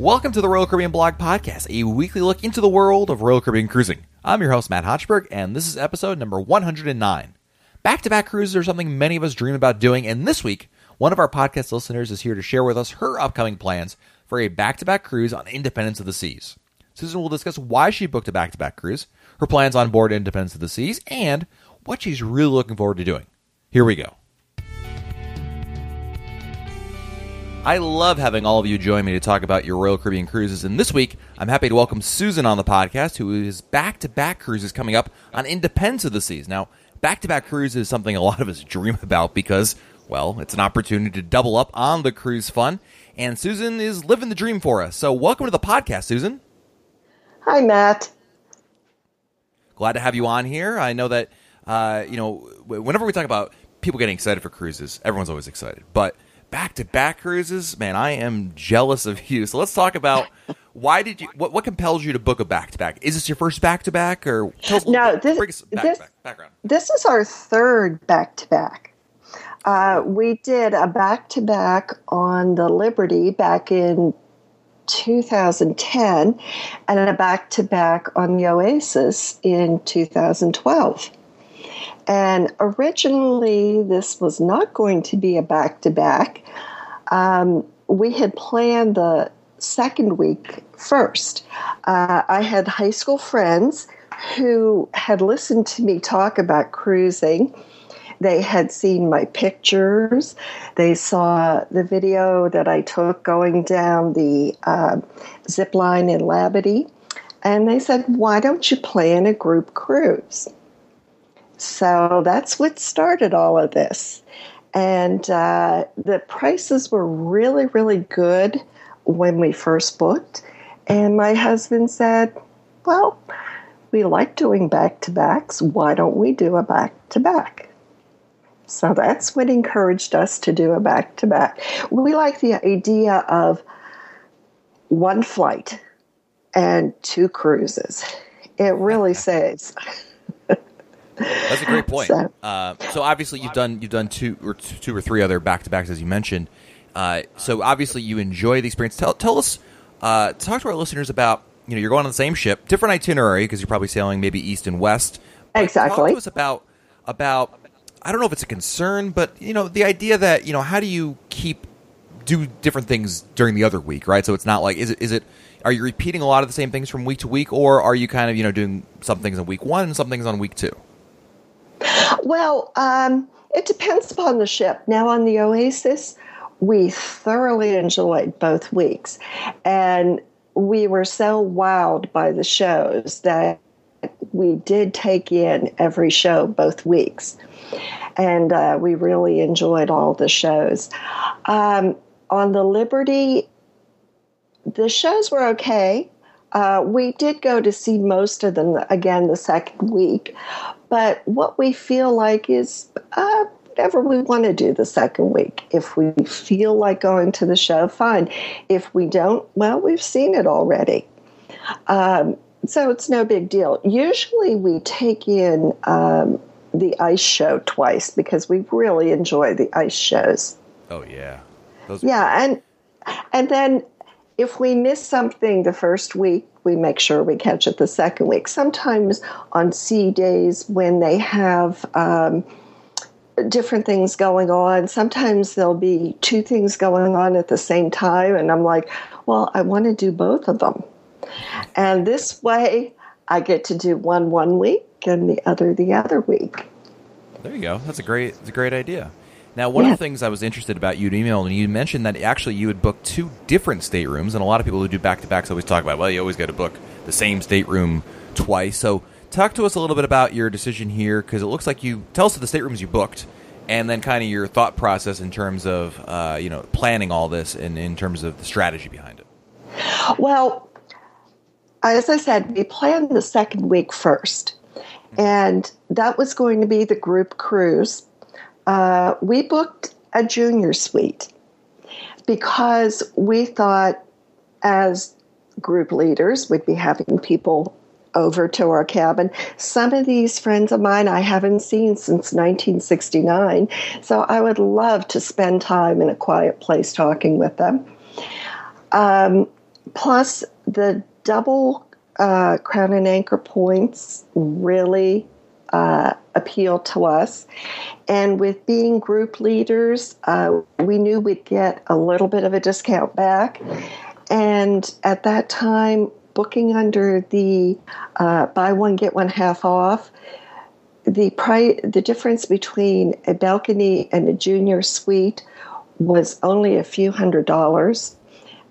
Welcome to the Royal Caribbean Blog Podcast, a weekly look into the world of Royal Caribbean cruising. I'm your host, Matt Hochberg, and this is episode number 109. Back to back cruises are something many of us dream about doing, and this week, one of our podcast listeners is here to share with us her upcoming plans for a back to back cruise on Independence of the Seas. Susan will discuss why she booked a back to back cruise, her plans on board Independence of the Seas, and what she's really looking forward to doing. Here we go. I love having all of you join me to talk about your Royal Caribbean cruises. And this week, I'm happy to welcome Susan on the podcast, who is back to back cruises coming up on Independence of the Seas. Now, back to back cruises is something a lot of us dream about because, well, it's an opportunity to double up on the cruise fun. And Susan is living the dream for us. So, welcome to the podcast, Susan. Hi, Matt. Glad to have you on here. I know that, uh, you know, whenever we talk about people getting excited for cruises, everyone's always excited. But back to back cruises, man, I am jealous of you. So let's talk about why did you what what compels you to book a back to back? Is this your first back to back or no? This, this, background. This is our third back to back. Uh, we did a back to back on the Liberty back in 2010 and a back to back on the Oasis in 2012. And originally, this was not going to be a back to back. We had planned the second week first. Uh, I had high school friends who had listened to me talk about cruising. They had seen my pictures. They saw the video that I took going down the uh, zip line in Labadee. And they said, Why don't you plan a group cruise? So that's what started all of this. And uh, the prices were really, really good when we first booked. And my husband said, Well, we like doing back to backs. Why don't we do a back to back? So that's what encouraged us to do a back to back. We like the idea of one flight and two cruises. It really saves. That's a great point. So, uh, so, obviously you've done you've done two or two or three other back to backs as you mentioned. Uh, so obviously you enjoy the experience. Tell tell us, uh, talk to our listeners about you know you're going on the same ship, different itinerary because you're probably sailing maybe east and west. Exactly. Talk to us about about I don't know if it's a concern, but you know the idea that you know how do you keep do different things during the other week, right? So it's not like is it is it are you repeating a lot of the same things from week to week, or are you kind of you know doing some things on week one and some things on week two? Well, um, it depends upon the ship. Now, on the Oasis, we thoroughly enjoyed both weeks. And we were so wowed by the shows that we did take in every show both weeks. And uh, we really enjoyed all the shows. Um, on the Liberty, the shows were okay. Uh, we did go to see most of them again the second week, but what we feel like is uh, whatever we want to do the second week. If we feel like going to the show, fine. If we don't, well, we've seen it already. Um, so it's no big deal. Usually we take in um, the ice show twice because we really enjoy the ice shows. Oh yeah, yeah, and and then if we miss something the first week, we make sure we catch it the second week. Sometimes on sea days when they have um, different things going on, sometimes there'll be two things going on at the same time, and I'm like, well, I want to do both of them. And this way, I get to do one one week and the other the other week. There you go. That's a great, that's a great idea. Now, one yeah. of the things I was interested about you emailed, and you mentioned that actually you had booked two different staterooms, and a lot of people who do back to backs always talk about, well, you always got to book the same stateroom twice. So, talk to us a little bit about your decision here, because it looks like you tell us the staterooms you booked, and then kind of your thought process in terms of uh, you know planning all this, and in terms of the strategy behind it. Well, as I said, we planned the second week first, and that was going to be the group cruise uh, we booked a junior suite because we thought, as group leaders, we'd be having people over to our cabin. Some of these friends of mine I haven't seen since 1969, so I would love to spend time in a quiet place talking with them. Um, plus the double uh, crown and anchor points really uh, to us. And with being group leaders, uh, we knew we'd get a little bit of a discount back. And at that time, booking under the uh, buy one get one half off, the price, the difference between a balcony and a junior suite was only a few hundred dollars.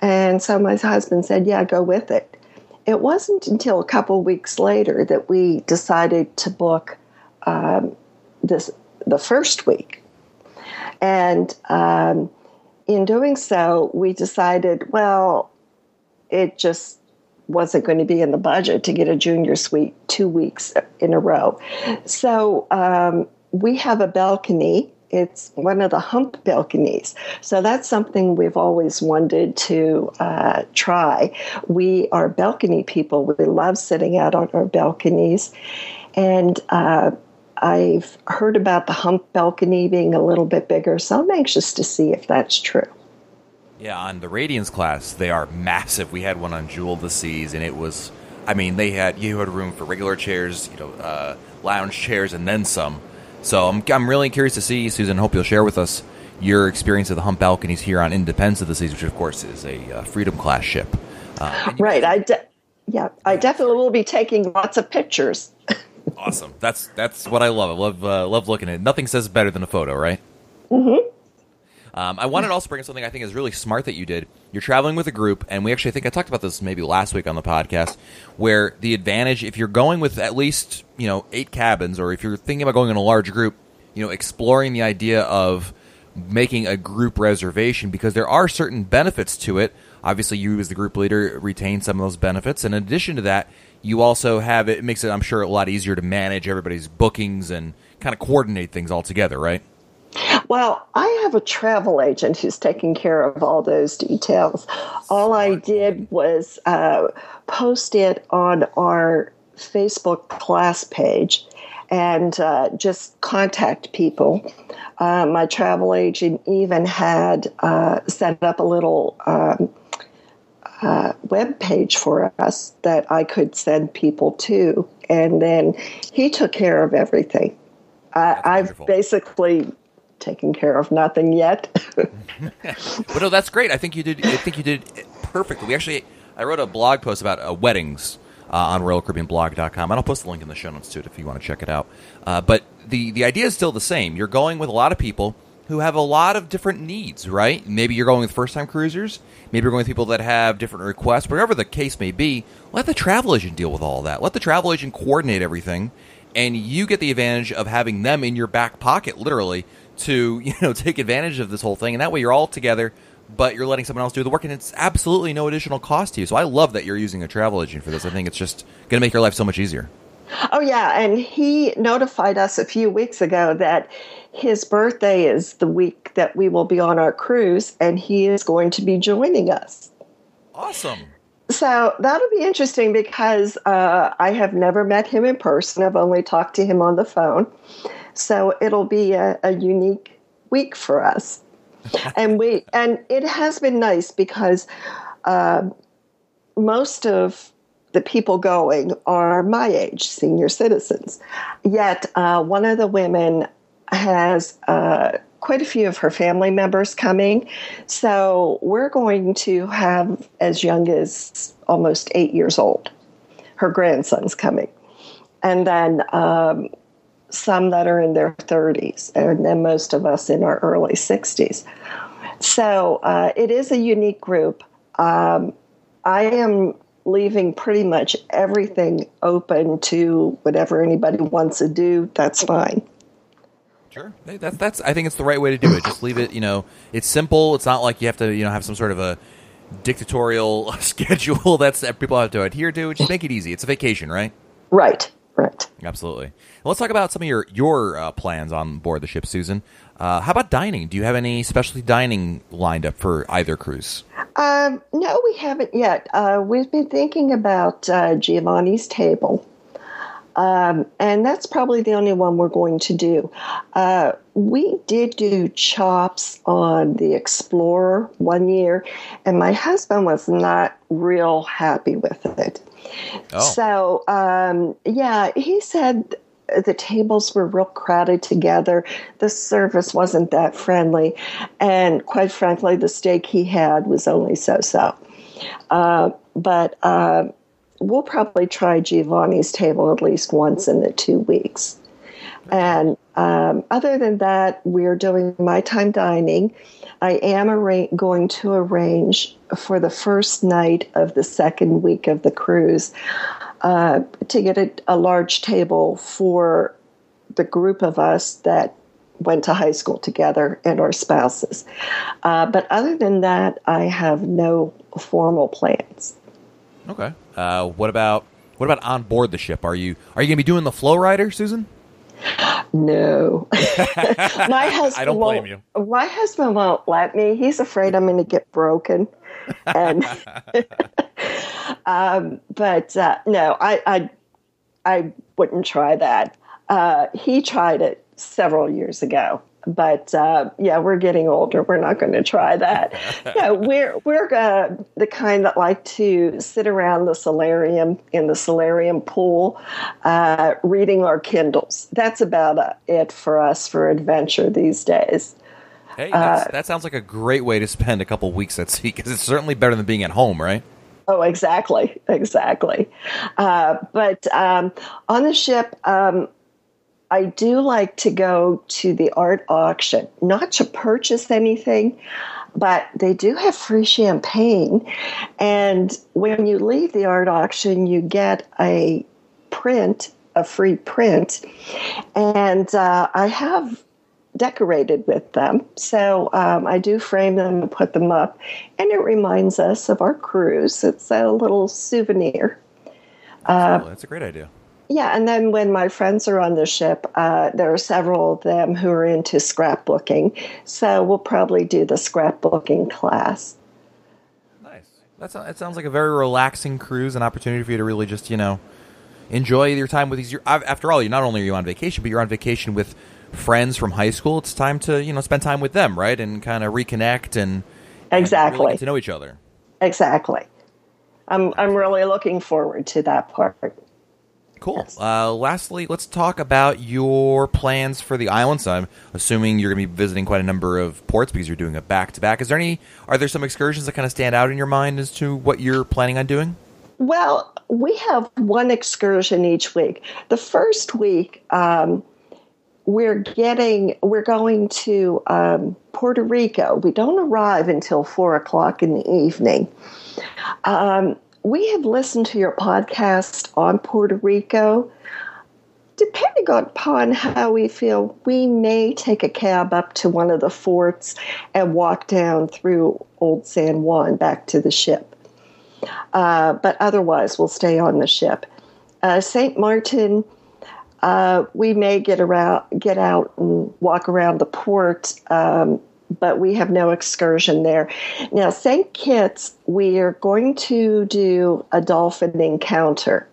And so my husband said, "Yeah, go with it." It wasn't until a couple weeks later that we decided to book um, this the first week, and um, in doing so, we decided, well, it just wasn't going to be in the budget to get a junior suite two weeks in a row. So um, we have a balcony. It's one of the hump balconies. So that's something we've always wanted to uh, try. We are balcony people. We love sitting out on our balconies. And uh, I've heard about the hump balcony being a little bit bigger, so I'm anxious to see if that's true. Yeah, on the Radiance class, they are massive. We had one on Jewel of the Seas, and it was, I mean, they had you had room for regular chairs, you know, uh, lounge chairs, and then some. So I'm, I'm really curious to see, Susan. Hope you'll share with us your experience of the hump balconies here on Independence of the Seas, which of course is a uh, Freedom class ship. Uh, right. I de- yeah, I definitely will be taking lots of pictures. awesome. That's that's what I love. I love uh, love looking at it. Nothing says better than a photo, right? Mm-hmm. Um, I wanted to also bring up something I think is really smart that you did. You're traveling with a group, and we actually I think I talked about this maybe last week on the podcast, where the advantage if you're going with at least you know eight cabins, or if you're thinking about going in a large group, you know, exploring the idea of making a group reservation because there are certain benefits to it. Obviously, you as the group leader retain some of those benefits. And in addition to that, you also have it makes it, I'm sure, a lot easier to manage everybody's bookings and kind of coordinate things all together, right? Well, I have a travel agent who's taking care of all those details. All I did was uh, post it on our Facebook class page and uh, just contact people. Uh, my travel agent even had uh, set up a little um, uh, web page for us that I could send people to, and then he took care of everything. I, I've basically taken care of nothing yet. but no, that's great. I think you did. I think you did perfectly. We actually, I wrote a blog post about uh, weddings uh, on RoyalCaribbeanBlog.com, and I'll post the link in the show notes to it if you want to check it out. Uh, but the the idea is still the same. You're going with a lot of people who have a lot of different needs, right? Maybe you're going with first time cruisers. Maybe you're going with people that have different requests. Whatever the case may be, let the travel agent deal with all that. Let the travel agent coordinate everything, and you get the advantage of having them in your back pocket, literally, to you know take advantage of this whole thing, and that way you're all together, but you're letting someone else do the work, and it's absolutely no additional cost to you. So I love that you're using a travel agent for this. I think it's just going to make your life so much easier. Oh yeah, and he notified us a few weeks ago that his birthday is the week that we will be on our cruise, and he is going to be joining us. Awesome. So that'll be interesting because uh, I have never met him in person. I've only talked to him on the phone. So it'll be a, a unique week for us. and we and it has been nice because uh, most of the people going are my age, senior citizens. Yet uh, one of the women has uh, quite a few of her family members coming. So we're going to have as young as almost eight years old. Her grandson's coming. And then um, some that are in their 30s, and then most of us in our early 60s. So uh, it is a unique group. Um, I am leaving pretty much everything open to whatever anybody wants to do. That's fine. Sure, that's that's. I think it's the right way to do it. Just leave it. You know, it's simple. It's not like you have to you know have some sort of a dictatorial schedule that's that people have to adhere to. Just make it easy. It's a vacation, right? Right. Right. Absolutely. Well, let's talk about some of your your uh, plans on board the ship, Susan. Uh, how about dining? Do you have any specialty dining lined up for either cruise? Um, no, we haven't yet. Uh, we've been thinking about uh, Giovanni's table. Um, and that's probably the only one we're going to do. Uh, we did do chops on the Explorer one year, and my husband was not real happy with it. Oh. So, um, yeah, he said the tables were real crowded together. The service wasn't that friendly. And quite frankly, the steak he had was only so so. Uh, but uh, we'll probably try Giovanni's table at least once in the two weeks. And um, other than that, we're doing my time dining. I am arra- going to arrange for the first night of the second week of the cruise uh, to get a, a large table for the group of us that went to high school together and our spouses. Uh, but other than that, I have no formal plans. Okay. Uh, what about what about on board the ship? Are you are you going to be doing the FlowRider, Susan? No, my husband. I don't blame won't, you. My husband won't let me. He's afraid I'm going to get broken, and um, but uh, no, I, I I wouldn't try that. Uh, he tried it several years ago, but uh, yeah, we're getting older. We're not going to try that. yeah, we're we're uh, the kind that like to sit around the solarium in the solarium pool, uh, reading our Kindles. That's about uh, it for us for adventure these days. Hey, that sounds like a great way to spend a couple weeks at sea because it's certainly better than being at home, right? Oh, exactly, exactly. Uh, but um, on the ship, um, I do like to go to the art auction, not to purchase anything, but they do have free champagne. And when you leave the art auction, you get a print, a free print. And uh, I have decorated with them. So um, I do frame them and put them up. And it reminds us of our cruise. It's a little souvenir. Uh, that's a great idea. Yeah, and then when my friends are on the ship, uh, there are several of them who are into scrapbooking. So we'll probably do the scrapbooking class. Nice. That's it sounds like a very relaxing cruise, an opportunity for you to really just you know enjoy your time with these. After all, you're not only are you on vacation, but you're on vacation with friends from high school. It's time to you know spend time with them, right, and kind of reconnect and exactly and really to know each other. Exactly. I'm I'm really looking forward to that part. Cool. Yes. Uh, lastly, let's talk about your plans for the islands. I'm assuming you're going to be visiting quite a number of ports because you're doing a back to back. Is there any? Are there some excursions that kind of stand out in your mind as to what you're planning on doing? Well, we have one excursion each week. The first week, um, we're getting we're going to um, Puerto Rico. We don't arrive until four o'clock in the evening. Um, we have listened to your podcast on Puerto Rico. Depending upon how we feel, we may take a cab up to one of the forts and walk down through Old San Juan back to the ship. Uh, but otherwise, we'll stay on the ship. Uh, St. Martin, uh, we may get around, get out and walk around the port um, but we have no excursion there. Now, St. Kitts, we are going to do a dolphin encounter.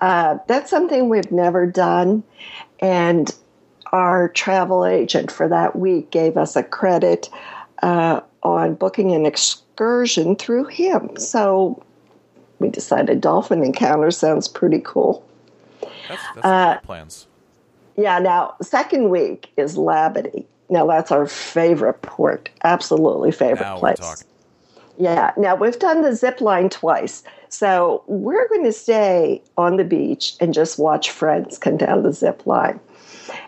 Uh, that's something we've never done, and our travel agent for that week gave us a credit uh, on booking an excursion through him. So we decided dolphin encounter sounds pretty cool. That's, that's uh, plans. Yeah. Now, second week is Labadee. Now that's our favorite port, absolutely favorite now place. Yeah. Now we've done the zip line twice. So we're going to stay on the beach and just watch friends come down the zip line.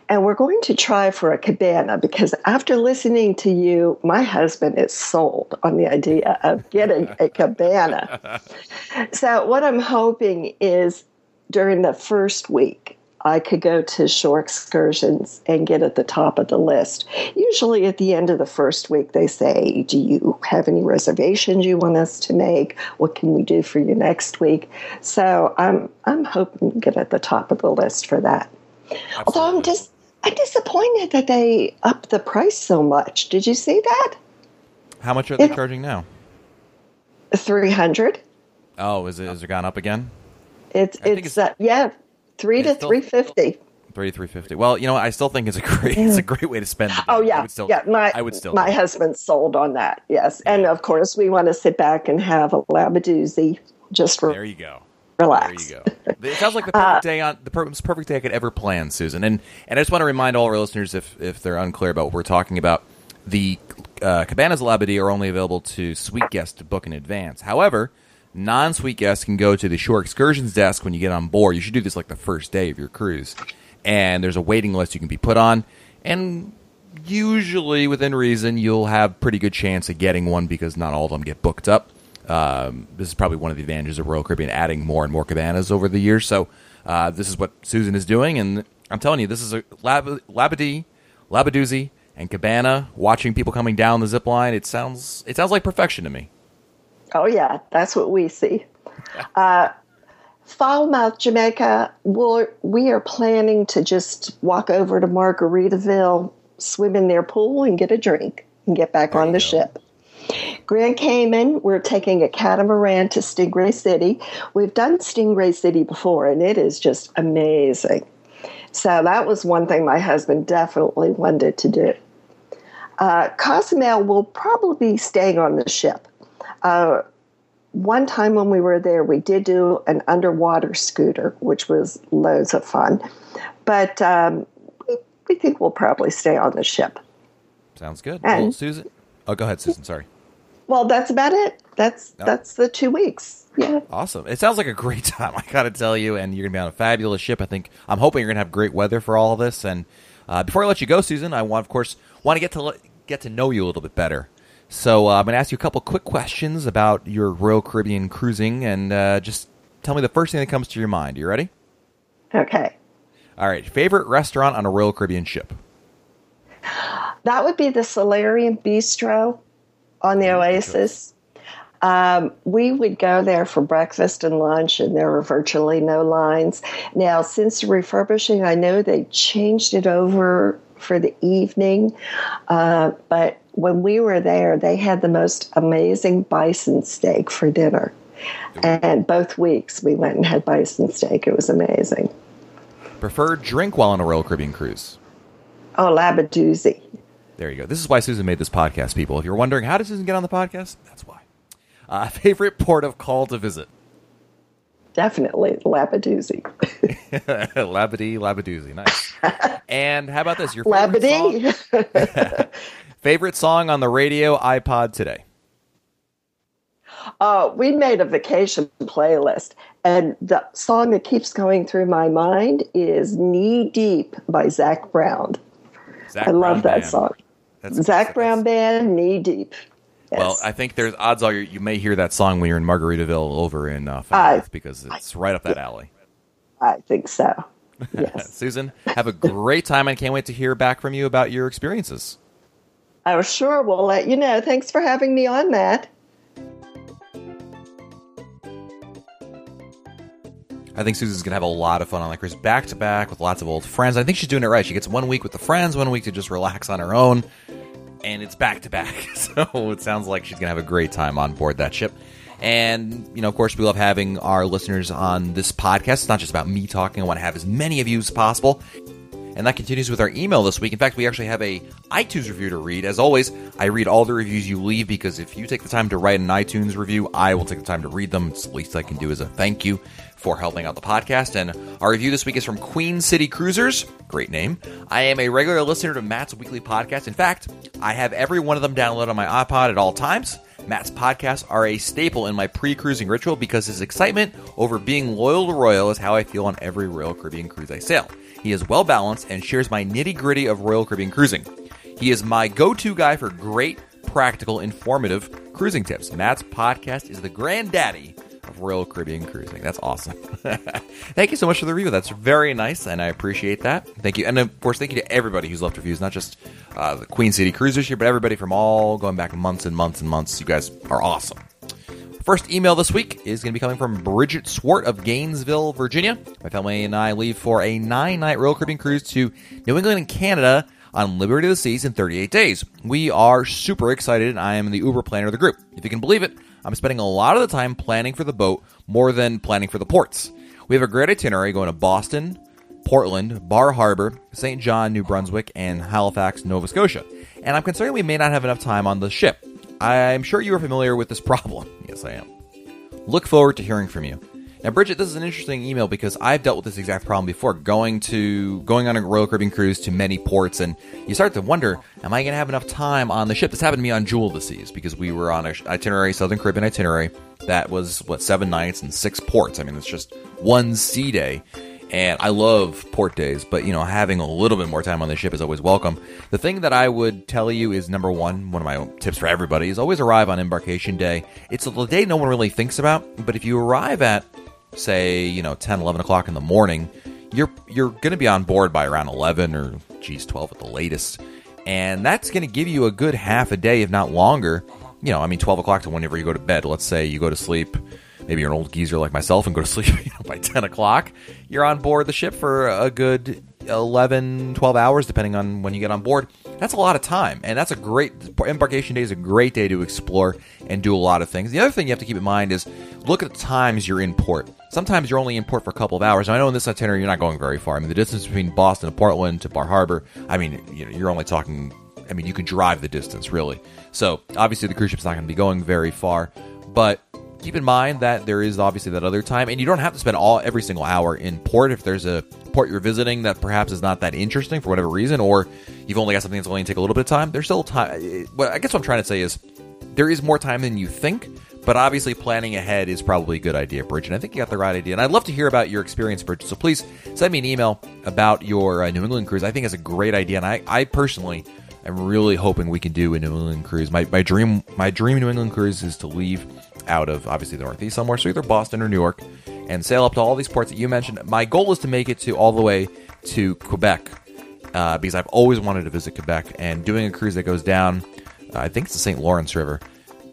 And we're going to try for a cabana because after listening to you, my husband is sold on the idea of getting a cabana. so, what I'm hoping is during the first week, I could go to shore excursions and get at the top of the list. Usually at the end of the first week, they say, Do you have any reservations you want us to make? What can we do for you next week? So I'm, I'm hoping to get at the top of the list for that. Absolutely. Although I'm just I'm disappointed that they upped the price so much. Did you see that? How much are they it, charging now? Three hundred. Oh, is it has it gone up again? It's I it's uh, yeah three to three fifty. Thirty three fifty. Well, you know, I still think it's a great it's a great way to spend. Oh I yeah, would still, yeah. My I would still. my husband sold on that. Yes, and of course we want to sit back and have a labadoozy, just re- There you go. relax. There you go. It sounds like the perfect day on the perfect day I could ever plan, Susan. And and I just want to remind all our listeners, if if they're unclear about what we're talking about, the uh, cabanas Labadee are only available to suite guests to book in advance. However, non-suite guests can go to the shore excursions desk when you get on board. You should do this like the first day of your cruise, and there's a waiting list you can be put on, and usually within reason you'll have pretty good chance of getting one because not all of them get booked up. Um, this is probably one of the advantages of Royal Caribbean adding more and more cabanas over the years. So uh, this is what Susan is doing, and I'm telling you, this is a lab, Labadee, Labadoozy, and Cabana. Watching people coming down the zip line, it sounds it sounds like perfection to me. Oh yeah, that's what we see. Uh, Falmouth, Jamaica. We're, we are planning to just walk over to Margaritaville, swim in their pool, and get a drink, and get back There on the go. ship. Grand Cayman, we're taking a catamaran to Stingray City. We've done Stingray City before, and it is just amazing. So that was one thing my husband definitely wanted to do. Uh, Cozumel will probably be staying on the ship. Uh, one time when we were there, we did do an underwater scooter, which was loads of fun. But um, we, we think we'll probably stay on the ship. Sounds good. And- well, Susan. Oh, go ahead, Susan. Sorry. Well, that's about it. That's Yeah. that's the two weeks. Yeah. Awesome. It sounds like a great time. I got to tell you, and you're going to be on a fabulous ship. I think I'm hoping you're going to have great weather for all of this. And uh, before I let you go, Susan, I want, of course, want to get to let- get to know you a little bit better. So uh, I'm going to ask you a couple quick questions about your Royal Caribbean cruising, and uh, just tell me the first thing that comes to your mind. You ready? Okay. All right. Favorite restaurant on a Royal Caribbean ship? That would be the Solarium Bistro on the Oasis. Um, we would go there for breakfast and lunch, and there were virtually no lines. Now, since the refurbishing, I know they changed it over for the evening, uh, but when we were there, they had the most amazing bison steak for dinner. And both weeks we went and had bison steak. It was amazing. Preferred drink while on a Royal Caribbean cruise? Oh, Labadoozy. There you go. This is why Susan made this podcast, people. If you're wondering how did Susan get on the podcast, that's why. Uh, favorite port of call to visit? Definitely Labadoozy. Labadee, Labadoozy. Nice. and how about this? Your Labadee. Favorite song on the radio, iPod today? Oh, we made a vacation playlist, and the song that keeps going through my mind is "Knee Deep" by Zac Brown. Zac I love that Band. song. That's, Zac Brown Band, "Knee Deep." Yes. Well, I think there's odds are you, may hear that song when you're in Margaritaville over in uh, I- because it's right up that alley. I think so. Yes. Susan, have a great time and can't wait to hear back from you about your experiences. Oh, sure. We'll let you know. Thanks for having me on, Matt. I think Susan's gonna have a lot of fun on that cruise, back to back with lots of old friends. I think she's doing it right. She gets one week with the friends, one week to just relax on her own, and it's back to back. So it sounds like she's gonna have a great time on board that ship. And you know, of course, we love having our listeners on this podcast. It's not just about me talking. I want to have as many of you as possible. And that continues with our email this week. In fact, we actually have a iTunes review to read. As always, I read all the reviews you leave because if you take the time to write an iTunes review, I will take the time to read them. It's the least I can do as a thank you for helping out the podcast. And our review this week is from Queen City Cruisers. Great name. I am a regular listener to Matt's weekly podcast. In fact, I have every one of them downloaded on my iPod at all times. Matt's podcasts are a staple in my pre cruising ritual because his excitement over being loyal to Royal is how I feel on every Royal Caribbean cruise I sail. He is well balanced and shares my nitty gritty of Royal Caribbean cruising. He is my go to guy for great, practical, informative cruising tips. Matt's podcast is the granddaddy of Royal Caribbean cruising. That's awesome. thank you so much for the review. That's very nice, and I appreciate that. Thank you. And of course, thank you to everybody who's left reviews, not just uh, the Queen City Cruisers here, but everybody from all going back months and months and months. You guys are awesome. First email this week is going to be coming from Bridget Swart of Gainesville, Virginia. My family and I leave for a nine night Royal Caribbean cruise to New England and Canada on Liberty of the Seas in 38 days. We are super excited, and I am the Uber planner of the group. If you can believe it, I'm spending a lot of the time planning for the boat more than planning for the ports. We have a great itinerary going to Boston, Portland, Bar Harbor, St. John, New Brunswick, and Halifax, Nova Scotia. And I'm concerned we may not have enough time on the ship. I'm sure you are familiar with this problem. Yes, I am. Look forward to hearing from you. Now, Bridget, this is an interesting email because I've dealt with this exact problem before, going to going on a Royal Caribbean cruise to many ports, and you start to wonder, am I going to have enough time on the ship? This happened to me on Jewel of the Seas because we were on a itinerary, Southern Caribbean itinerary, that was what seven nights and six ports. I mean, it's just one sea day, and I love port days, but you know, having a little bit more time on the ship is always welcome. The thing that I would tell you is number one, one of my tips for everybody is always arrive on embarkation day. It's the day no one really thinks about, but if you arrive at, say, you know, 10, 11 o'clock in the morning, you're you're going to be on board by around 11 or geez 12 at the latest and that's going to give you a good half a day if not longer you know i mean 12 o'clock to whenever you go to bed let's say you go to sleep maybe you're an old geezer like myself and go to sleep you know, by 10 o'clock, you're on board the ship for a good 11, 12 hours, depending on when you get on board. That's a lot of time. And that's a great, embarkation day is a great day to explore and do a lot of things. The other thing you have to keep in mind is look at the times you're in port. Sometimes you're only in port for a couple of hours. Now, I know in this itinerary you're not going very far. I mean, the distance between Boston to Portland to Bar Harbor, I mean, you know, you're only talking I mean, you can drive the distance, really. So, obviously, the cruise ship's not going to be going very far. But keep in mind that there is obviously that other time, and you don't have to spend all every single hour in port if there's a port you're visiting that perhaps is not that interesting for whatever reason, or you've only got something that's only going to take a little bit of time. There's still time. What I guess what I'm trying to say is there is more time than you think, but obviously planning ahead is probably a good idea, Bridget. And I think you got the right idea, and I'd love to hear about your experience, Bridget. So please send me an email about your uh, New England cruise. I think it's a great idea, and I, I personally am really hoping we can do a New England cruise. My, my dream my dream New England cruise is to leave out of obviously the Northeast somewhere, so either Boston or New York, and sail up to all these ports that you mentioned. My goal is to make it to all the way to Quebec uh, because I've always wanted to visit Quebec, and doing a cruise that goes down, uh, I think it's the St. Lawrence River.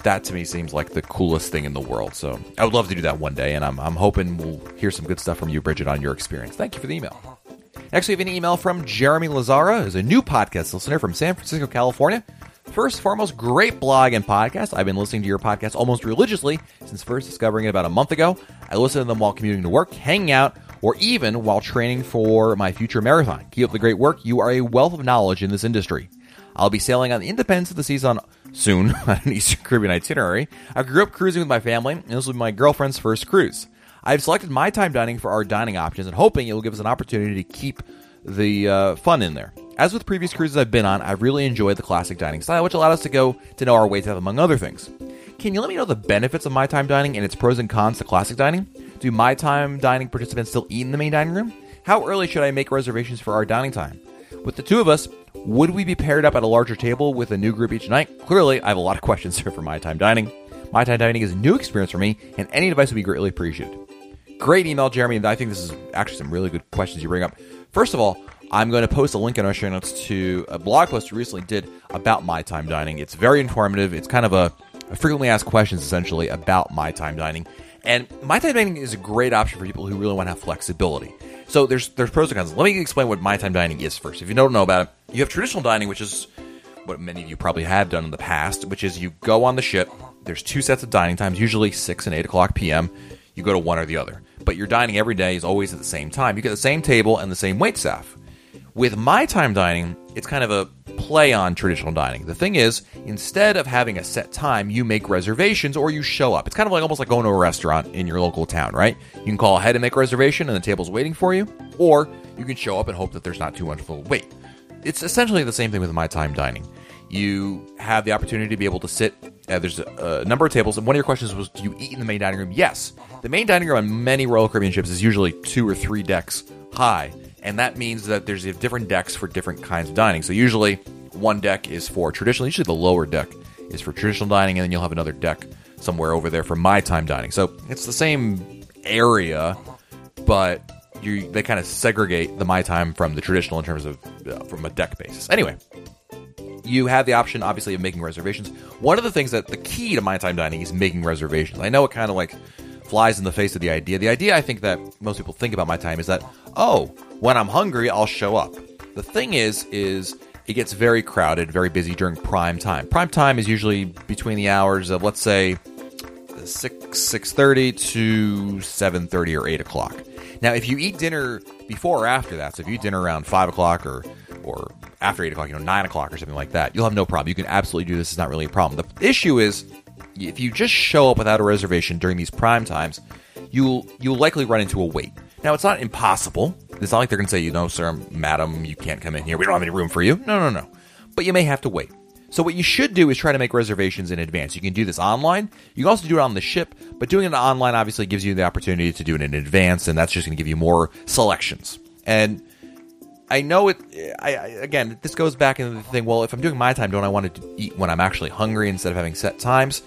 That to me seems like the coolest thing in the world. So I would love to do that one day, and I'm, I'm hoping we'll hear some good stuff from you, Bridget, on your experience. Thank you for the email. Next, we have an email from Jeremy Lazara, who's a new podcast listener from San Francisco, California. First, and foremost, great blog and podcast. I've been listening to your podcast almost religiously since first discovering it about a month ago. I listen to them while commuting to work, hanging out, or even while training for my future marathon. Keep up the great work. You are a wealth of knowledge in this industry. I'll be sailing on the Independence of the Seas on soon on an Eastern Caribbean itinerary. I grew up cruising with my family, and this will be my girlfriend's first cruise. I've selected my time dining for our dining options and hoping it will give us an opportunity to keep the uh, fun in there. As with previous cruises I've been on, I've really enjoyed the classic dining style, which allowed us to go to know our way to among other things. Can you let me know the benefits of my time dining and its pros and cons to classic dining? Do my time dining participants still eat in the main dining room? How early should I make reservations for our dining time? With the two of us, would we be paired up at a larger table with a new group each night? Clearly, I have a lot of questions here for my time dining. My time dining is a new experience for me, and any advice would be greatly appreciated. Great email, Jeremy. And I think this is actually some really good questions you bring up. First of all, I'm going to post a link in our show notes to a blog post we recently did about my time dining. It's very informative. It's kind of a, a frequently asked questions essentially about my time dining. And my time dining is a great option for people who really want to have flexibility. So there's there's pros and cons. Let me explain what my time dining is first. If you don't know about it, you have traditional dining, which is what many of you probably have done in the past, which is you go on the ship. There's two sets of dining times, usually six and eight o'clock p.m. You go to one or the other, but your dining every day is always at the same time. You get the same table and the same wait staff. With my time dining, it's kind of a play on traditional dining. The thing is, instead of having a set time, you make reservations or you show up. It's kind of like almost like going to a restaurant in your local town, right? You can call ahead and make a reservation and the table's waiting for you, or you can show up and hope that there's not too much of a wait. It's essentially the same thing with my time dining. You have the opportunity to be able to sit. Uh, there's a, a number of tables, and one of your questions was, "Do you eat in the main dining room?" Yes, the main dining room on many Royal Caribbean ships is usually two or three decks high and that means that there's different decks for different kinds of dining. So usually one deck is for traditional. Usually the lower deck is for traditional dining, and then you'll have another deck somewhere over there for my time dining. So it's the same area, but you they kind of segregate the my time from the traditional in terms of uh, from a deck basis. Anyway, you have the option obviously of making reservations. One of the things that the key to my time dining is making reservations. I know it kind of like flies in the face of the idea. The idea I think that most people think about my time is that oh, when I'm hungry, I'll show up. The thing is, is it gets very crowded, very busy during prime time. Prime time is usually between the hours of, let's say, six six thirty to seven thirty or eight o'clock. Now, if you eat dinner before or after that, so if you eat dinner around five o'clock or or after eight o'clock, you know, nine o'clock or something like that, you'll have no problem. You can absolutely do this. It's not really a problem. The issue is if you just show up without a reservation during these prime times, you'll you'll likely run into a wait. Now, it's not impossible. It's not like they're going to say, you know, sir, madam, you can't come in here. We don't have any room for you. No, no, no. But you may have to wait. So what you should do is try to make reservations in advance. You can do this online. You can also do it on the ship, but doing it online obviously gives you the opportunity to do it in advance, and that's just going to give you more selections. And I know it. I, I again, this goes back into the thing. Well, if I'm doing my time, don't I want to eat when I'm actually hungry instead of having set times?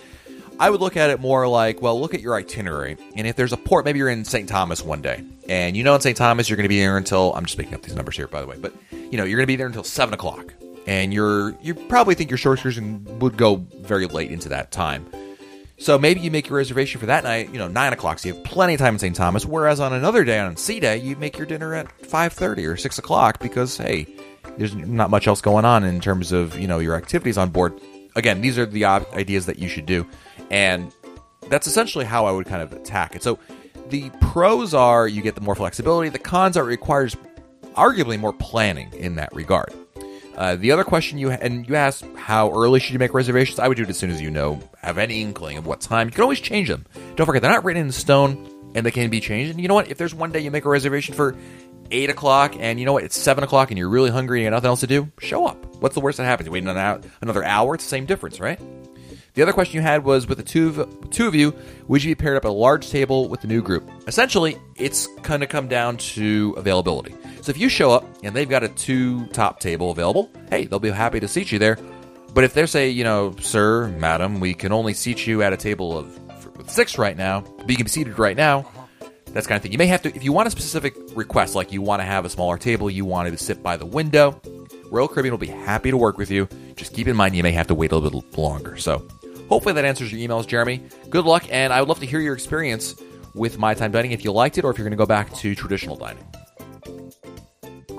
I would look at it more like, well, look at your itinerary, and if there's a port, maybe you're in St. Thomas one day, and you know in St. Thomas you're going to be there until I'm just making up these numbers here, by the way, but you know you're going to be there until seven o'clock, and you're you probably think your short excursion would go very late into that time. So maybe you make your reservation for that night, you know, nine o'clock, so you have plenty of time in St. Thomas. Whereas on another day, on sea day, you make your dinner at five thirty or six o'clock because hey, there's not much else going on in terms of you know your activities on board. Again, these are the ideas that you should do, and that's essentially how I would kind of attack it. So the pros are you get the more flexibility. The cons are it requires arguably more planning in that regard. Uh, the other question you and you asked how early should you make reservations? I would do it as soon as you know have any inkling of what time. You can always change them. Don't forget they're not written in stone and they can be changed. And you know what? If there's one day you make a reservation for eight o'clock and you know what it's seven o'clock and you're really hungry and you got nothing else to do, show up. What's the worst that happens? You wait another hour. It's the same difference, right? The other question you had was with the two of, two of you, would you be paired up at a large table with the new group? Essentially, it's going to come down to availability. So if you show up and they've got a two top table available, hey, they'll be happy to seat you there. But if they say, you know, sir, madam, we can only seat you at a table of six right now, but you can be seated right now, that's kind of thing. You may have to, if you want a specific request, like you want to have a smaller table, you want to sit by the window, Royal Caribbean will be happy to work with you. Just keep in mind you may have to wait a little bit longer. So Hopefully that answers your emails, Jeremy. Good luck, and I would love to hear your experience with My Time Dining if you liked it or if you're going to go back to traditional dining.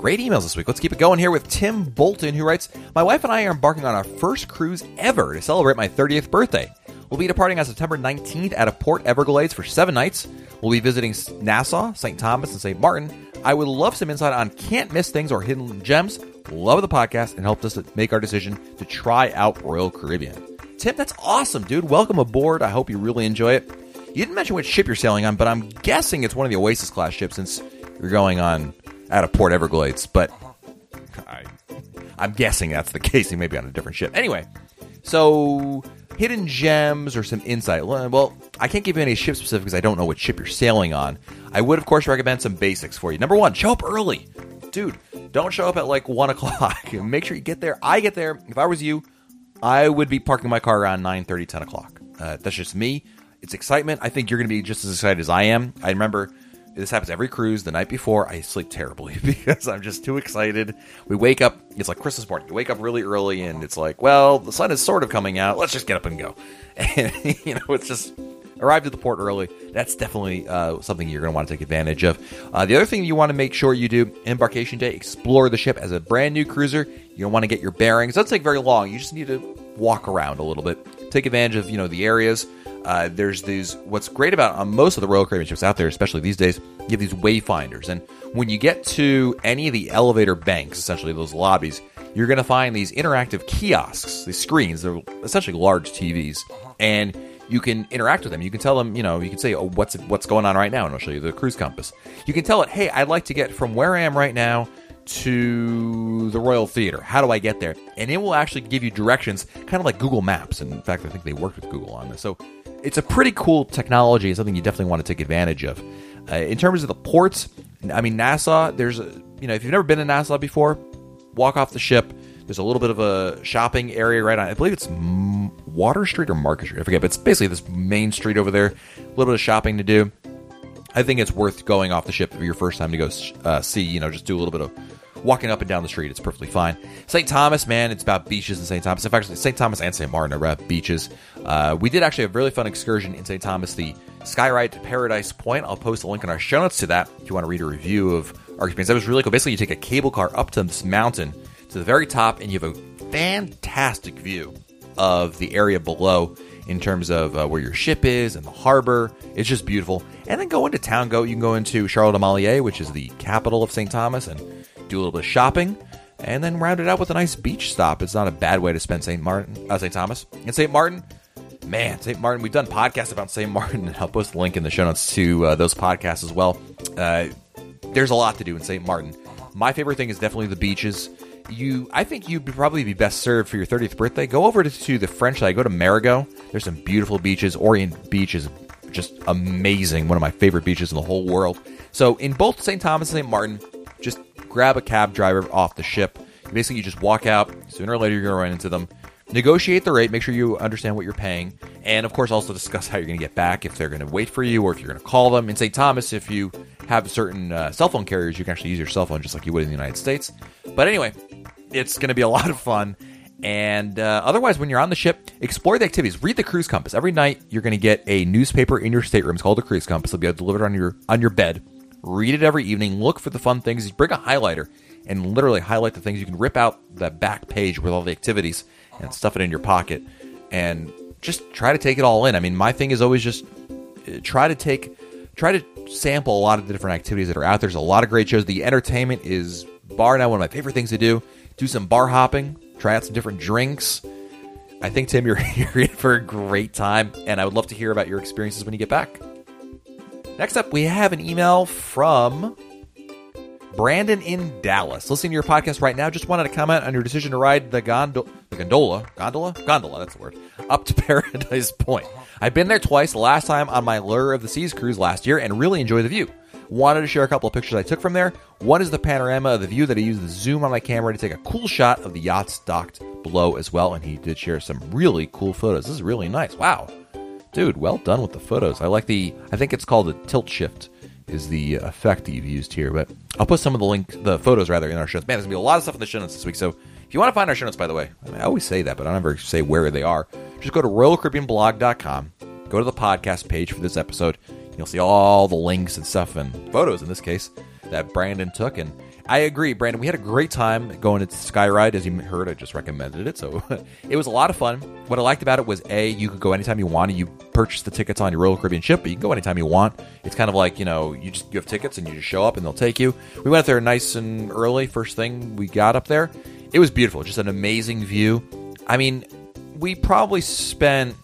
Great emails this week. Let's keep it going here with Tim Bolton, who writes My wife and I are embarking on our first cruise ever to celebrate my 30th birthday. We'll be departing on September 19th out of Port Everglades for seven nights. We'll be visiting Nassau, St. Thomas, and St. Martin. I would love some insight on can't miss things or hidden gems. Love the podcast and helped us make our decision to try out Royal Caribbean. Tim, that's awesome, dude. Welcome aboard. I hope you really enjoy it. You didn't mention which ship you're sailing on, but I'm guessing it's one of the Oasis class ships since you're going on out of Port Everglades. But I, I'm guessing that's the case. He may be on a different ship. Anyway, so hidden gems or some insight. Well, I can't give you any ship specific because I don't know what ship you're sailing on. I would, of course, recommend some basics for you. Number one, show up early. Dude, don't show up at like 1 o'clock. Make sure you get there. I get there. If I was you, I would be parking my car around 9 30, 10 o'clock. Uh, that's just me. It's excitement. I think you're going to be just as excited as I am. I remember this happens every cruise. The night before, I sleep terribly because I'm just too excited. We wake up, it's like Christmas morning. You wake up really early, and it's like, well, the sun is sort of coming out. Let's just get up and go. And, you know, it's just arrived at the port early. That's definitely uh, something you're going to want to take advantage of. Uh, the other thing you want to make sure you do embarkation day, explore the ship as a brand new cruiser. You don't want to get your bearings. Doesn't take very long. You just need to walk around a little bit, take advantage of you know the areas. Uh, there's these. What's great about on most of the Royal Caribbean ships out there, especially these days, you have these wayfinders, and when you get to any of the elevator banks, essentially those lobbies, you're going to find these interactive kiosks, these screens. They're essentially large TVs, and you can interact with them. You can tell them, you know, you can say, "Oh, what's what's going on right now?" and I'll show you the cruise compass. You can tell it, "Hey, I'd like to get from where I am right now to the Royal Theater. How do I get there?" And it will actually give you directions, kind of like Google Maps. And in fact, I think they worked with Google on this. So it's a pretty cool technology and something you definitely want to take advantage of. Uh, in terms of the ports, I mean, Nassau. There's a, you know, if you've never been to Nassau before, walk off the ship. There's a little bit of a shopping area right on. I believe it's Water Street or Market Street. I forget, but it's basically this main street over there. A little bit of shopping to do. I think it's worth going off the ship for your first time to go uh, see. You know, just do a little bit of walking up and down the street. It's perfectly fine. St. Thomas, man, it's about beaches in St. Thomas. In fact, St. Thomas and St. Martin are about beaches. Uh, we did actually a really fun excursion in St. Thomas, the Skyride to Paradise Point. I'll post a link in our show notes to that if you want to read a review of our experience. That was really cool. Basically, you take a cable car up to this mountain to the very top, and you have a fantastic view of the area below. in terms of uh, where your ship is and the harbor. It's just beautiful. And then go into town. Go you can go into Charlotte Amalie, which is the capital of St. Thomas, and do a little bit of shopping. And then round it out with a nice beach stop. It's not a bad way to spend St. Martin, uh, St. Thomas. And St. Martin, man, St. Martin. We've done podcasts about St. Martin, and I'll post a link in the show notes to uh, those podcasts as well. Uh, there's a lot to do in St. Martin. My favorite thing is definitely the beaches. You, I think you'd probably be best served for your 30th birthday. Go over to, to the French side. Go to Marigot. There's some beautiful beaches. Orient Beach is just amazing. One of my favorite beaches in the whole world. So in both St. Thomas and St. Martin, just grab a cab driver off the ship. Basically, you just walk out. Sooner or later, you're going to run into them. Negotiate the rate. Make sure you understand what you're paying, and of course, also discuss how you're going to get back. If they're going to wait for you, or if you're going to call them. In St. Thomas, if you have certain uh, cell phone carriers, you can actually use your cell phone just like you would in the United States. But anyway, it's going to be a lot of fun. And uh, otherwise, when you're on the ship, explore the activities. Read the cruise compass. Every night, you're going to get a newspaper in your stateroom. It's called the cruise compass. It'll be delivered on your on your bed. Read it every evening. Look for the fun things. Bring a highlighter and literally highlight the things. You can rip out the back page with all the activities and stuff it in your pocket and just try to take it all in. I mean, my thing is always just uh, try to take, try to sample a lot of the different activities that are out there. There's a lot of great shows. The entertainment is bar now one of my favorite things to do. Do some bar hopping, try out some different drinks. I think Tim, you're, you're in for a great time, and I would love to hear about your experiences when you get back. Next up, we have an email from Brandon in Dallas. Listening to your podcast right now, just wanted to comment on your decision to ride the, gondo- the gondola, gondola, gondola, that's the word, up to Paradise Point. Uh-huh. I've been there twice, the last time on my Allure of the Seas cruise last year, and really enjoy the view. Wanted to share a couple of pictures I took from there. One is the panorama of the view that I used the zoom on my camera to take a cool shot of the yachts docked below as well, and he did share some really cool photos. This is really nice. Wow. Dude, well done with the photos. I like the, I think it's called a tilt shift is the uh, effect that you've used here. But I'll put some of the link, the photos rather, in our show notes. Man, there's gonna be a lot of stuff in the show notes this week. So if you want to find our show notes, by the way, I, mean, I always say that, but I never say where they are. Just go to RoyalCaribbeanBlog.com, go to the podcast page for this episode. You'll see all the links and stuff and photos in this case that Brandon took and I agree, Brandon. We had a great time going to Skyride. As you heard, I just recommended it. So it was a lot of fun. What I liked about it was A, you could go anytime you wanted. You purchase the tickets on your Royal Caribbean ship, but you can go anytime you want. It's kind of like, you know, you just you have tickets and you just show up and they'll take you. We went up there nice and early, first thing we got up there. It was beautiful, just an amazing view. I mean, we probably spent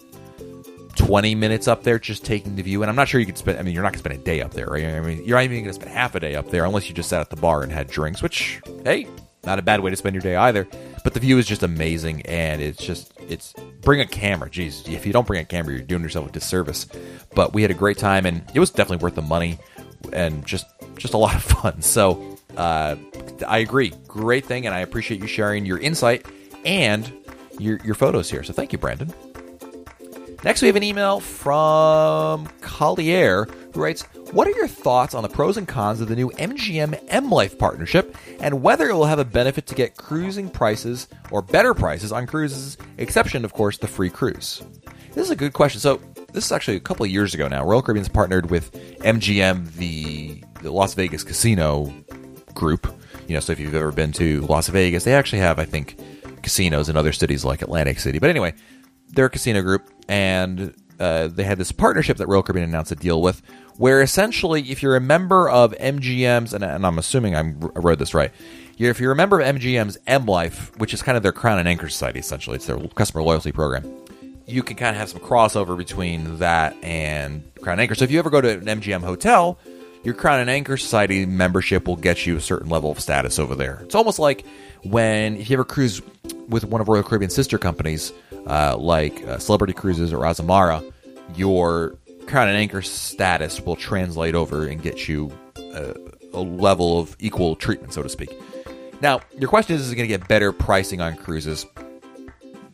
20 minutes up there just taking the view. And I'm not sure you could spend, I mean, you're not going to spend a day up there, right? I mean, you're not even going to spend half a day up there unless you just sat at the bar and had drinks, which, hey, not a bad way to spend your day either. But the view is just amazing. And it's just, it's, bring a camera. Jeez, if you don't bring a camera, you're doing yourself a disservice. But we had a great time and it was definitely worth the money and just, just a lot of fun. So, uh, I agree. Great thing. And I appreciate you sharing your insight and your, your photos here. So thank you, Brandon. Next, we have an email from Collier who writes, What are your thoughts on the pros and cons of the new MGM M Life partnership and whether it will have a benefit to get cruising prices or better prices on cruises, exception, of course, the free cruise? This is a good question. So, this is actually a couple of years ago now. Royal Caribbean's partnered with MGM, the, the Las Vegas casino group. You know, so if you've ever been to Las Vegas, they actually have, I think, casinos in other cities like Atlantic City. But anyway, they're a casino group, and uh, they had this partnership that Royal Caribbean announced a deal with, where essentially, if you're a member of MGM's, and, and I'm assuming I'm, i wrote this right, if you're a member of MGM's M Life, which is kind of their Crown and Anchor Society, essentially, it's their customer loyalty program. You can kind of have some crossover between that and Crown and Anchor. So if you ever go to an MGM hotel, your Crown and Anchor Society membership will get you a certain level of status over there. It's almost like when if you ever cruise with one of Royal Caribbean's sister companies, uh, like uh, Celebrity Cruises or Azamara, your Crown and Anchor status will translate over and get you a, a level of equal treatment, so to speak. Now, your question is, is it going to get better pricing on cruises?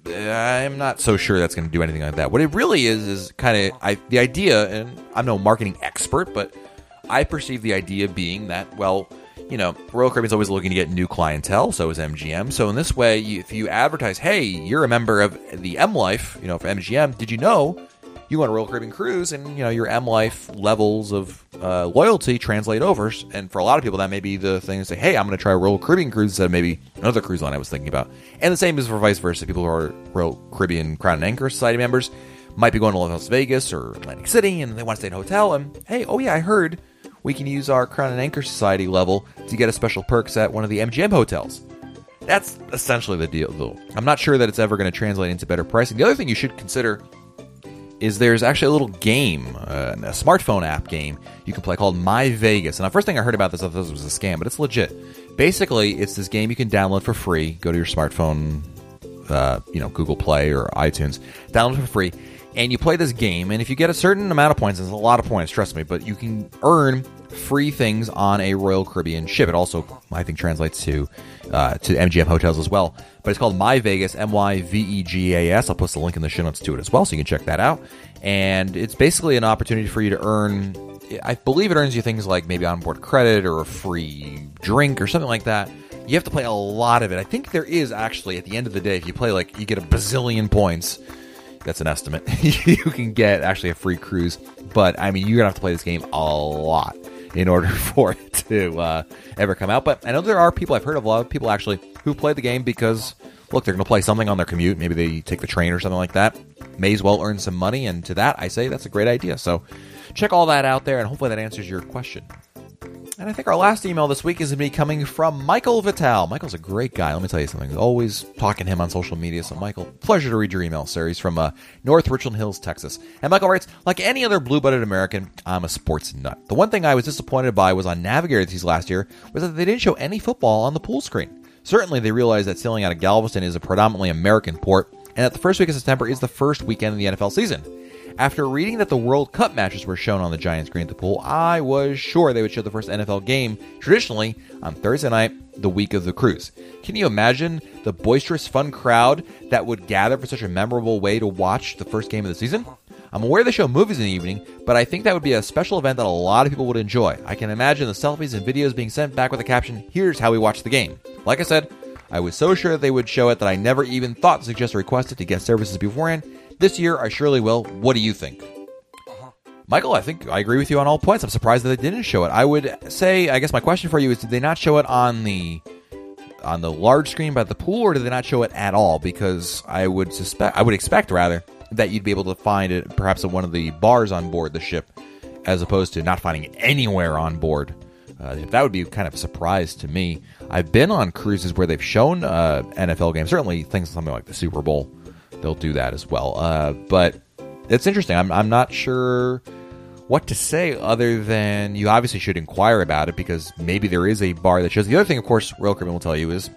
I'm not so sure that's going to do anything like that. What it really is is kind of the idea, and I'm no marketing expert, but I perceive the idea being that well, you know, Royal Caribbean's always looking to get new clientele, so is MGM. So in this way, if you advertise, hey, you're a member of the M Life, you know, for MGM, did you know you want a Royal Caribbean cruise and, you know, your M Life levels of uh, loyalty translate over. And for a lot of people, that may be the thing to say, hey, I'm going to try Royal Caribbean cruise instead of maybe another cruise line I was thinking about. And the same is for vice versa. People who are Royal Caribbean Crown and Anchor Society members. might be going to Las Vegas or Atlantic City and they want to stay in a hotel. And hey, oh yeah, I heard we can use our Crown and Anchor Society level to get a special perks at one of the MGM hotels. That's essentially the deal, though. I'm not sure that it's ever going to translate into better pricing. The other thing you should consider is there's actually a little game, uh, a smartphone app game you can play called My Vegas. And the first thing I heard about this, I thought this was a scam, but it's legit. Basically, it's this game you can download for free. Go to your smartphone, uh, you know, Google Play or iTunes, download for free, and you play this game. And if you get a certain amount of points, it's a lot of points, trust me, but you can earn free things on a Royal Caribbean ship. It also, I think, translates to uh, to MGM hotels as well. But it's called My Vegas, M Y V E G A S. I'll post a link in the show notes to it as well, so you can check that out. And it's basically an opportunity for you to earn. I believe it earns you things like maybe onboard credit or a free drink or something like that. You have to play a lot of it. I think there is actually at the end of the day, if you play like you get a bazillion points. That's an estimate. you can get actually a free cruise, but I mean, you're gonna have to play this game a lot in order for it to uh, ever come out. But I know there are people, I've heard of a lot of people actually who play the game because, look, they're to play something on their commute. Maybe they take the train or something like that. May as well earn some money. And to that, I say that's a great idea. So check all that out there, and hopefully that answers your question. And I think our last email this week is going to be coming from Michael Vital. Michael's a great guy. Let me tell you something. Always talking to him on social media. So, Michael, pleasure to read your email, sir. He's from uh, North Richland Hills, Texas. And Michael writes, like any other blue-blooded American, I'm a sports nut. The one thing I was disappointed by was on Navigator these last year was that they didn't show any football on the pool screen. Certainly, they realized that sailing out of Galveston is a predominantly American port, and that the first week of September is the first weekend of the NFL season. After reading that the World Cup matches were shown on the Giant screen at the pool, I was sure they would show the first NFL game, traditionally on Thursday night, the week of the cruise. Can you imagine the boisterous, fun crowd that would gather for such a memorable way to watch the first game of the season? I'm aware they show movies in the evening, but I think that would be a special event that a lot of people would enjoy. I can imagine the selfies and videos being sent back with a caption, Here's how we watch the game. Like I said, I was so sure they would show it that I never even thought to suggest a request it to get services beforehand, this year, I surely will. What do you think? Uh-huh. Michael, I think I agree with you on all points. I'm surprised that they didn't show it. I would say, I guess my question for you is, did they not show it on the on the large screen by the pool, or did they not show it at all? Because I would suspect, I would expect rather that you'd be able to find it perhaps at one of the bars on board the ship, as opposed to not finding it anywhere on board. Uh, that would be kind of a surprise to me. I've been on cruises where they've shown uh, NFL games, certainly things something like the Super Bowl they'll do that as well. Uh, but it's interesting. I'm, I'm not sure what to say other than you obviously should inquire about it because maybe there is a bar that shows. The other thing, of course, Royal Caribbean will tell you is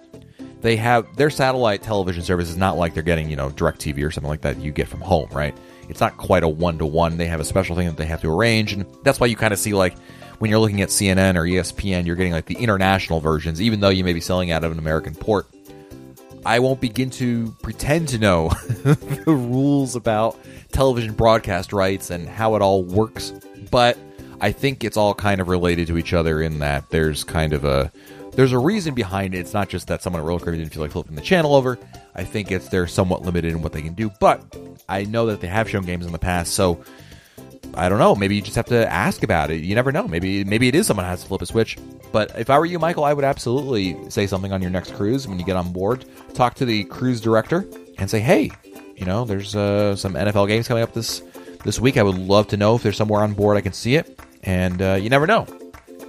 they have their satellite television service is not like they're getting, you know, DirecTV or something like that you get from home, right? It's not quite a one to one. They have a special thing that they have to arrange. And that's why you kind of see like when you're looking at CNN or ESPN, you're getting like the international versions, even though you may be selling out of an American port. I won't begin to pretend to know the rules about television broadcast rights and how it all works, but I think it's all kind of related to each other in that there's kind of a there's a reason behind it. It's not just that someone at Royal Caribbean didn't feel like flipping the channel over. I think it's they're somewhat limited in what they can do, but I know that they have shown games in the past, so I don't know. Maybe you just have to ask about it. You never know. Maybe maybe it is someone has to flip a switch. But if I were you, Michael, I would absolutely say something on your next cruise when you get on board. Talk to the cruise director and say, "Hey, you know, there's uh, some NFL games coming up this this week. I would love to know if there's somewhere on board I can see it." And uh, you never know.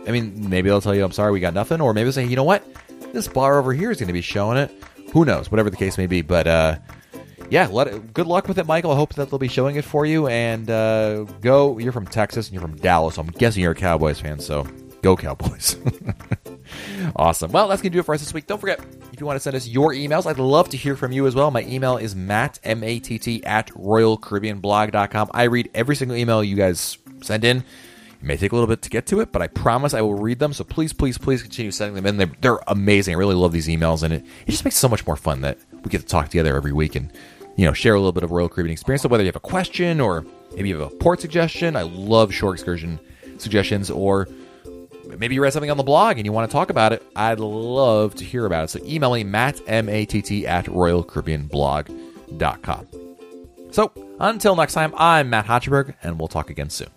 I mean, maybe they'll tell you, "I'm sorry, we got nothing," or maybe they'll say, "You know what? This bar over here is going to be showing it." Who knows? Whatever the case may be, but. Uh, yeah, it, good luck with it, Michael. I hope that they'll be showing it for you. And uh, go. You're from Texas and you're from Dallas, so I'm guessing you're a Cowboys fan. So go Cowboys. awesome. Well, that's going to do it for us this week. Don't forget, if you want to send us your emails, I'd love to hear from you as well. My email is matt, M-A-T-T, at royalcaribbeanblog.com. I read every single email you guys send in. It may take a little bit to get to it, but I promise I will read them. So please, please, please continue sending them in. They're, they're amazing. I really love these emails, and it, it just makes it so much more fun that we get to talk together every week and you know, share a little bit of Royal Caribbean experience. So whether you have a question or maybe you have a port suggestion, I love shore excursion suggestions, or maybe you read something on the blog and you want to talk about it, I'd love to hear about it. So email me, Matt, M-A-T-T, at royalcaribbeanblog.com. So until next time, I'm Matt Hochberg, and we'll talk again soon.